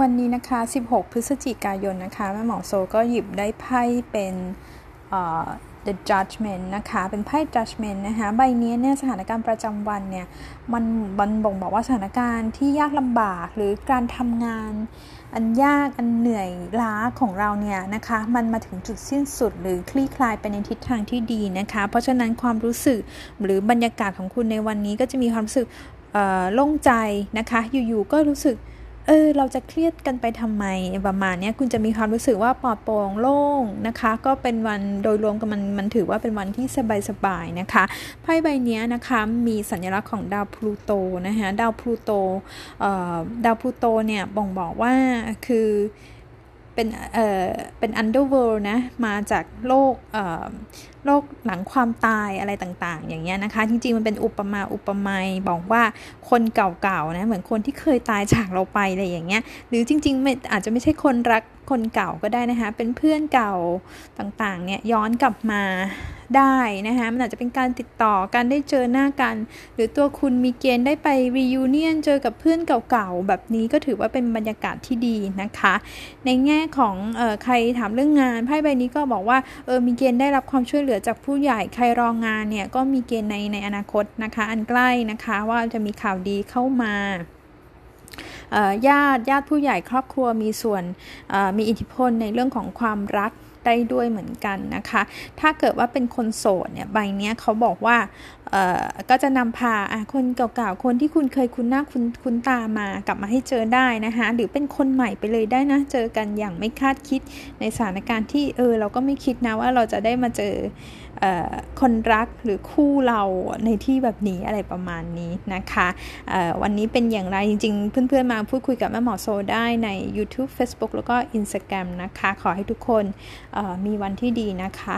วันนี้นะคะ 16 พฤศจิกายนนะคะ แม่หมอโซก็หยิบได้ไพ่เป็น the judgment นะคะ เป็นไพ่ judgment นะคะ ใบนี้เนี่ยสถานการณ์ประจำวันเนี่ย มันบันบ่งบอกว่าสถานการณ์ที่ยากลำบากหรือการทำงานอันยากอันเหนื่อยล้าของเราเนี่ยนะคะ มันมาถึงจุดสิ้นสุดหรือคลี่คลายไปในทิศทางที่ดีนะคะ เพราะฉะนั้นความรู้สึกหรือบรรยากาศของคุณในวันนี้ก็จะมีความรู้สึกโล่งใจนะคะ อยู่ๆก็รู้สึก เออเราจะเครียดกันไปทำไมประมาณนี้คุณจะมีความรู้สึกว่าปลอดโปร่งโล่งนะคะ ก็เป็นวันโดยรวมกันมันมันถือว่าเป็นวันที่สบายๆนะคะไพ่ใบนี้นะคะมีสัญลักษณ์ของดาวพลูโตนะคะดาวพลูโตดาวพลูโตเนี่ยบ่งบอกว่าคือ เป็นเอ่อเป็น underworld นะมาจากโลกเอ่อโลกหลังความตายอะไรต่างๆ อย่างเงี้ยนะคะ จริงๆ มันเป็นอุปมาอุปไมยบอกว่าคนเก่าๆนะเหมือนคนที่เคยตายจากเราไปอะไรอย่างเงี้ยหรือจริงๆไม่อาจจะไม่ใช่คนรักคนเก่าก็ได้นะคะ เป็นเพื่อนเก่าต่างๆเนี่ยย้อนกลับมา ได้นะคะมันอาจจะเป็นการติดต่อการได้เจอหน้ากัน หรือตัวคุณมีเกณฑ์ได้ไปรียูเนียนเจอกับเพื่อนเก่าๆ แบบนี้ก็ถือว่าเป็นบรรยากาศที่ดีนะคะ ในแง่ของออใครถามเรื่องงานไพ่ใบนี้ก็บอกว่าเออมีเกณฑ์ได้รับความช่วยเหลือจากผู้ใหญ่ใครรองงานเนี่ยก็มีเกณฑ์ในในอนาคตนะคะ อันใกล้นะคะว่าจะมีข่าวดีเข้ามาญาติญาติผู้ใหญ่ครอบครัวมีส่วนมีอิทธิพลในเรื่องของความรัก ได้ด้วยเหมือนกันนะคะ ถ้าเกิดว่าเป็นคนโสดเนี่ยใบเนี้ยเขาบอกว่าก็จะนำพาคนเก่าๆ คนที่คุณเคยคุ้นหน้าคุ้นคุ้นตามากลับมาให้เจอได้นะคะหรือเป็นคนใหม่ไปเลยได้นะ เจอกันอย่างไม่คาดคิดในสถานการณ์ที่เออเราก็ไม่คิดนะว่าเราจะได้มาเจอ คนรักหรือคู่เราในที่แบบนี้อะไรประมาณนี้นะคะวันนี้เป็นอย่างไรจริง ๆ เพื่อนๆมาพูดคุยกับแม่หมอโซได้ใน YouTube Facebook แล้วก็ Instagram นะคะ ขอให้ทุกคนมีวันที่ดีนะคะ